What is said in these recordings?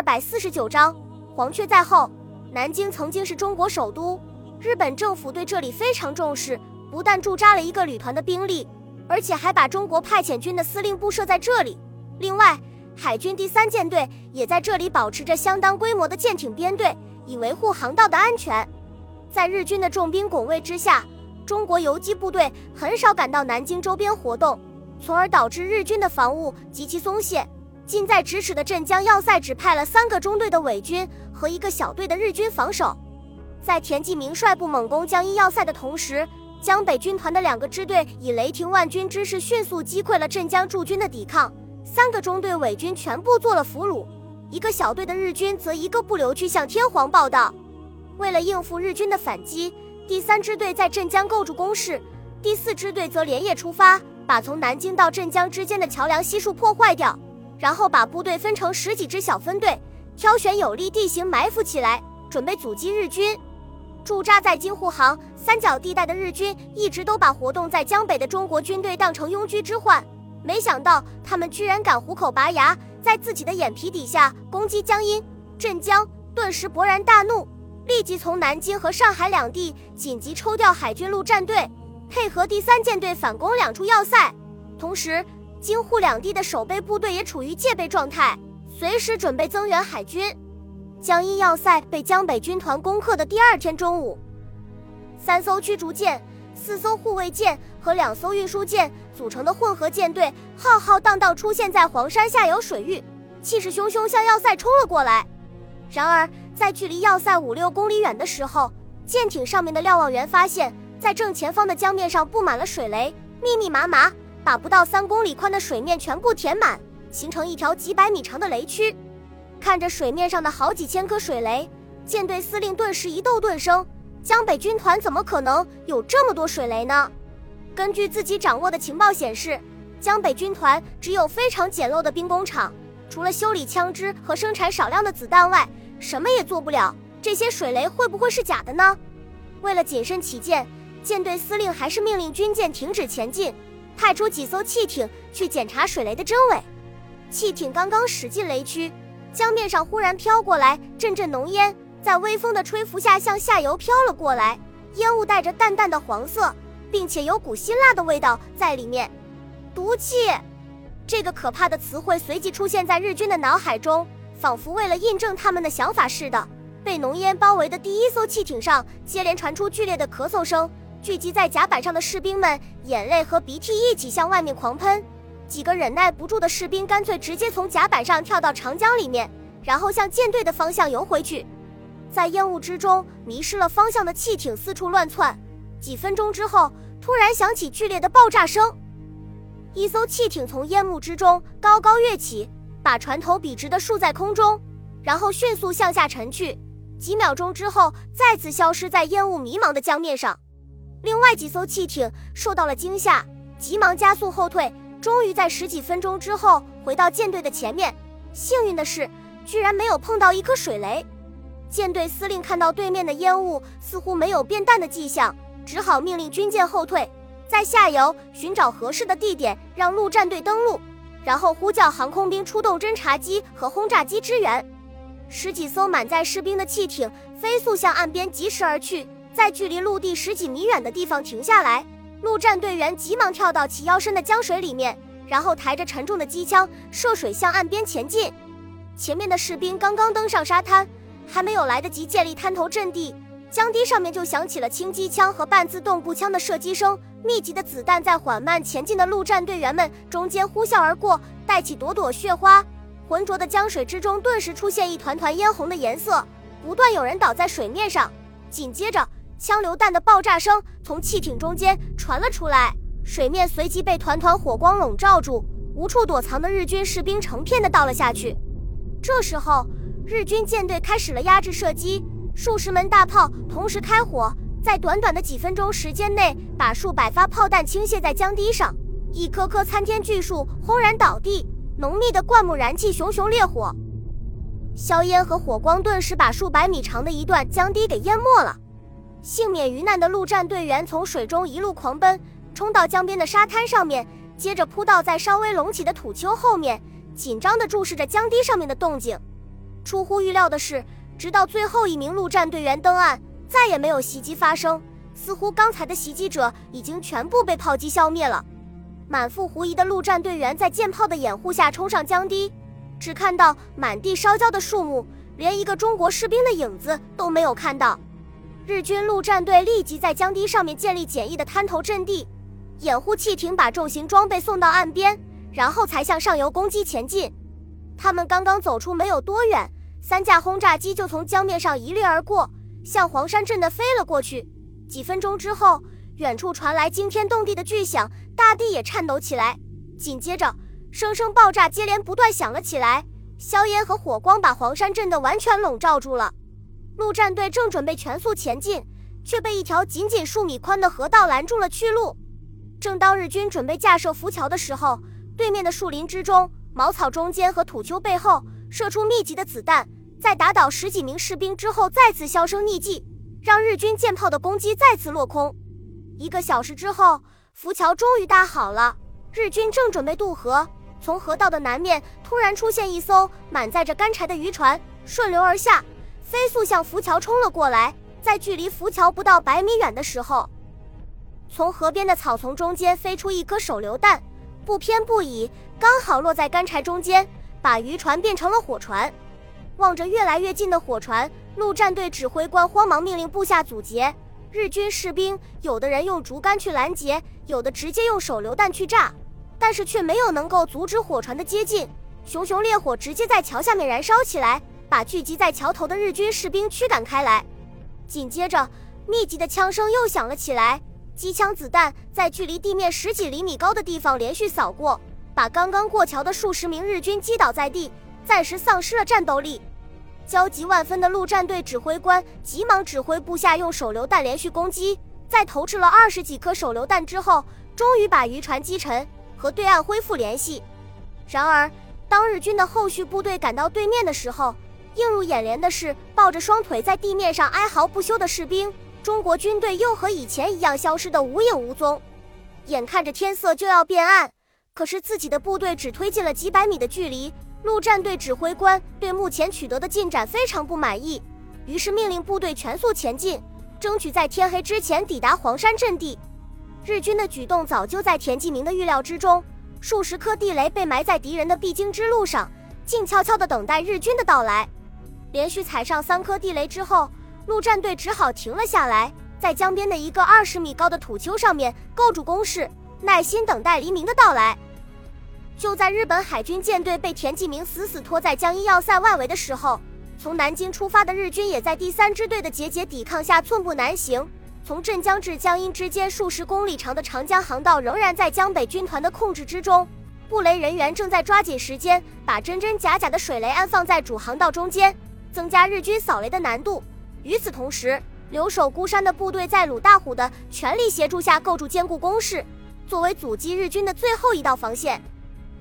二百四十九章，黄雀在后。南京曾经是中国首都，日本政府对这里非常重视，不但驻扎了一个旅团的兵力，而且还把中国派遣军的司令部设在这里。另外，海军第三舰队也在这里保持着相当规模的舰艇编队，以维护航道的安全。在日军的重兵拱卫之下，中国游击部队很少敢到南京周边活动，从而导致日军的防务极其松懈。近在咫尺的镇江要塞只派了三个中队的伪军和一个小队的日军防守。在田纪明率部猛攻江阴要塞的同时，江北军团的两个支队以雷霆万钧之势迅速击溃了镇江驻军的抵抗，三个中队伪军全部做了俘虏，一个小队的日军则一个不留去向天皇报道。为了应付日军的反击，第三支队在镇江构筑工事，第四支队则连夜出发，把从南京到镇江之间的桥梁悉数破坏掉。然后把部队分成十几支小分队，挑选有利地形埋伏起来，准备阻击日军。驻扎在京沪杭三角地带的日军一直都把活动在江北的中国军队当成拥居之患，没想到他们居然敢虎口拔牙，在自己的眼皮底下攻击江阴、镇江，顿时勃然大怒，立即从南京和上海两地紧急抽调海军陆战队，配合第三舰队反攻两处要塞，同时。京沪两地的守备部队也处于戒备状态，随时准备增援海军。江阴要塞被江北军团攻克的第二天中午，三艘驱逐舰、四艘护卫舰和两艘运输舰组成的混合舰队浩浩荡荡出现在黄山下游水域，气势汹汹向要塞冲了过来。然而，在距离要塞五六公里远的时候，舰艇上面的瞭望员发现，在正前方的江面上布满了水雷，密密麻麻。把不到三公里宽的水面全部填满，形成一条几百米长的雷区。看着水面上的好几千颗水雷，舰队司令顿时一窦顿生：江北军团怎么可能有这么多水雷呢？根据自己掌握的情报显示，江北军团只有非常简陋的兵工厂，除了修理枪支和生产少量的子弹外，什么也做不了。这些水雷会不会是假的呢？为了谨慎起见，舰队司令还是命令军舰停止前进。派出几艘汽艇去检查水雷的真伪。汽艇刚刚驶进雷区，江面上忽然飘过来阵阵浓烟，在微风的吹拂下向下游飘了过来。烟雾带着淡淡的黄色，并且有股辛辣的味道在里面。毒气，这个可怕的词汇随即出现在日军的脑海中，仿佛为了印证他们的想法似的。被浓烟包围的第一艘汽艇上，接连传出剧烈的咳嗽声。聚集在甲板上的士兵们，眼泪和鼻涕一起向外面狂喷。几个忍耐不住的士兵干脆直接从甲板上跳到长江里面，然后向舰队的方向游回去。在烟雾之中迷失了方向的汽艇四处乱窜。几分钟之后，突然响起剧烈的爆炸声，一艘汽艇从烟幕之中高高跃起，把船头笔直地竖在空中，然后迅速向下沉去。几秒钟之后，再次消失在烟雾迷茫的江面上。另外几艘汽艇受到了惊吓，急忙加速后退，终于在十几分钟之后回到舰队的前面。幸运的是，居然没有碰到一颗水雷。舰队司令看到对面的烟雾似乎没有变淡的迹象，只好命令军舰后退，在下游寻找合适的地点让陆战队登陆，然后呼叫航空兵出动侦察机和轰炸机支援。十几艘满载士兵的汽艇飞速向岸边疾驰而去。在距离陆地十几米远的地方停下来，陆战队员急忙跳到齐腰深的江水里面，然后抬着沉重的机枪涉水向岸边前进。前面的士兵刚刚登上沙滩，还没有来得及建立滩头阵地，江堤上面就响起了轻机枪和半自动步枪的射击声，密集的子弹在缓慢前进的陆战队员们中间呼啸而过，带起朵朵血花。浑浊的江水之中顿时出现一团团嫣红的颜色，不断有人倒在水面上，紧接着。枪榴弹的爆炸声从汽艇中间传了出来，水面随即被团团火光笼罩住，无处躲藏的日军士兵成片的倒了下去。这时候，日军舰队开始了压制射击，数十门大炮同时开火，在短短的几分钟时间内，把数百发炮弹倾泻在江堤上，一棵棵参天巨树轰然倒地，浓密的灌木燃起熊熊烈火，硝烟和火光顿时把数百米长的一段江堤给淹没了。幸免于难的陆战队员从水中一路狂奔，冲到江边的沙滩上面，接着扑倒在稍微隆起的土丘后面，紧张地注视着江堤上面的动静。出乎预料的是，直到最后一名陆战队员登岸，再也没有袭击发生。似乎刚才的袭击者已经全部被炮击消灭了。满腹狐疑的陆战队员在舰炮的掩护下冲上江堤，只看到满地烧焦的树木，连一个中国士兵的影子都没有看到。日军陆战队立即在江堤上面建立简易的滩头阵地，掩护汽艇把重型装备送到岸边，然后才向上游攻击前进。他们刚刚走出没有多远，三架轰炸机就从江面上一掠而过，向黄山镇的飞了过去。几分钟之后，远处传来惊天动地的巨响，大地也颤抖起来。紧接着，声声爆炸接连不断响了起来，硝烟和火光把黄山镇的完全笼罩住了。陆战队正准备全速前进，却被一条仅仅数米宽的河道拦住了去路。正当日军准备架设浮桥的时候，对面的树林之中、茅草中间和土丘背后射出密集的子弹，在打倒十几名士兵之后，再次销声匿迹，让日军舰炮的攻击再次落空。一个小时之后，浮桥终于搭好了，日军正准备渡河，从河道的南面突然出现一艘满载着干柴的渔船，顺流而下。飞速向浮桥冲了过来，在距离浮桥不到百米远的时候，从河边的草丛中间飞出一颗手榴弹，不偏不倚，刚好落在干柴中间，把渔船变成了火船。望着越来越近的火船，陆战队指挥官慌忙命令部下阻截。日军士兵有的人用竹竿去拦截，有的直接用手榴弹去炸，但是却没有能够阻止火船的接近。熊熊烈火直接在桥下面燃烧起来。把聚集在桥头的日军士兵驱赶开来，紧接着，密集的枪声又响了起来，机枪子弹在距离地面十几厘米高的地方连续扫过，把刚刚过桥的数十名日军击倒在地，暂时丧失了战斗力。焦急万分的陆战队指挥官急忙指挥部下用手榴弹连续攻击，在投掷了二十几颗手榴弹之后，终于把渔船击沉，和对岸恢复联系。然而，当日军的后续部队赶到对面的时候，映入眼帘的是抱着双腿在地面上哀嚎不休的士兵，中国军队又和以前一样消失得无影无踪。眼看着天色就要变暗，可是自己的部队只推进了几百米的距离，陆战队指挥官对目前取得的进展非常不满意，于是命令部队全速前进，争取在天黑之前抵达黄山阵地。日军的举动早就在田纪明的预料之中，数十颗地雷被埋在敌人的必经之路上，静悄悄地等待日军的到来。连续踩上三颗地雷之后，陆战队只好停了下来，在江边的一个二十米高的土丘上面构筑工事，耐心等待黎明的到来。就在日本海军舰队被田纪明死死拖在江阴要塞外围的时候，从南京出发的日军也在第三支队的节节抵抗下寸步难行。从镇江至江阴之间数十公里长的长江航道仍然在江北军团的控制之中，布雷人员正在抓紧时间把真真假假的水雷安放在主航道中间。增加日军扫雷的难度。与此同时，留守孤山的部队在鲁大虎的全力协助下构筑坚固工事，作为阻击日军的最后一道防线。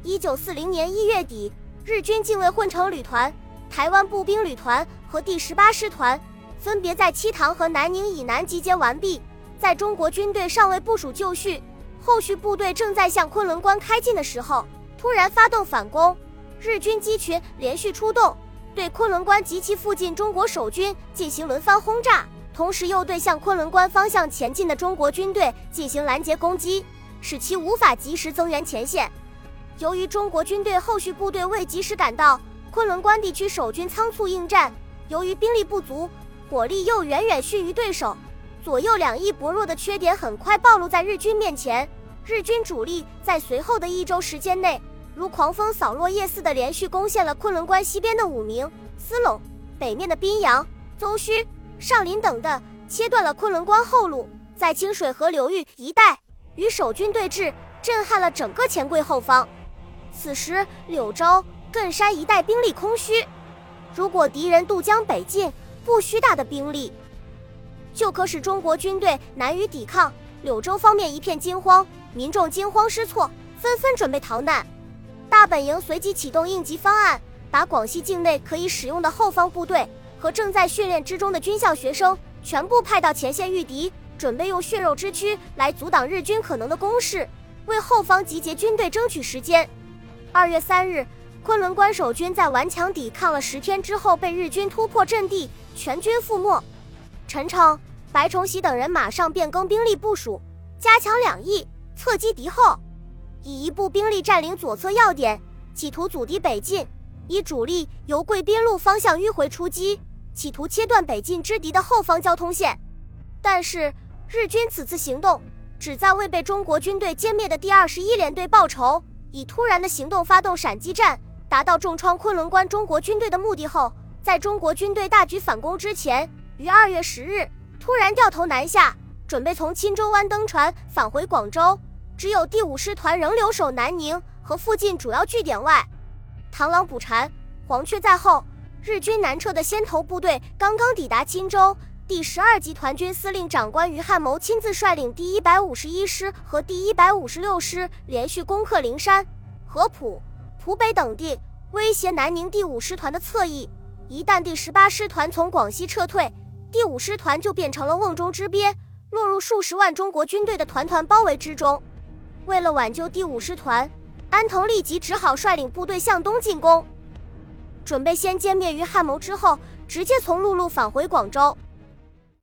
一九四零年一月底，日军近卫混成旅团、台湾步兵旅团和第十八师团分别在七塘和南宁以南集结完毕。在中国军队尚未部署就绪，后续部队正在向昆仑关开进的时候，突然发动反攻，日军机群连续出动。对昆仑关及其附近中国守军进行轮番轰炸，同时又对向昆仑关方向前进的中国军队进行拦截攻击，使其无法及时增援前线。由于中国军队后续部队未及时赶到，昆仑关地区守军仓促应战，由于兵力不足，火力又远远逊于对手，左右两翼薄弱的缺点很快暴露在日军面前。日军主力在随后的一周时间内。如狂风扫落叶似的连续攻陷了昆仑关西边的武鸣、思陇，北面的宾阳、邹须、上林等的，切断了昆仑关后路，在清水河流域一带与守军对峙，震撼了整个钱柜后方。此时柳州、艮山一带兵力空虚，如果敌人渡江北进，不需大的兵力，就可使中国军队难于抵抗。柳州方面一片惊慌，民众惊慌失措，纷纷准备逃难。大本营随即启动应急方案，把广西境内可以使用的后方部队和正在训练之中的军校学生全部派到前线御敌，准备用血肉之躯来阻挡日军可能的攻势，为后方集结军队争取时间。二月三日，昆仑关守军在顽强抵抗了十天之后，被日军突破阵地，全军覆没。陈诚、白崇禧等人马上变更兵力部署，加强两翼，侧击敌后，以一部兵力占领左侧要点，企图阻敌北进；以主力由贵宾路方向迂回出击，企图切断北进之敌的后方交通线。但是日军此次行动只在为被中国军队歼灭的第二十一联队报仇，以突然的行动发动闪击战。达到重创昆仑关中国军队的目的后，在中国军队大举反攻之前，于二月十日突然掉头南下，准备从钦州湾登船返回广州。只有第五师团仍留守南宁和附近主要据点外。螳螂捕蝉，黄雀在后。日军南撤的先头部队刚刚抵达钦州，第十二集团军司令长官于汉谋亲自率领第一百五十一师和第一百五十六师连续攻克灵山、合浦。浦北等地威胁南宁第五师团的侧翼，一旦第十八师团从广西撤退，第五师团就变成了瓮中之鳖，落入数十万中国军队的团团包围之中。为了挽救第五师团，安藤立即只好率领部队向东进攻，准备先歼灭于汉谋之后，直接从陆路返回广州。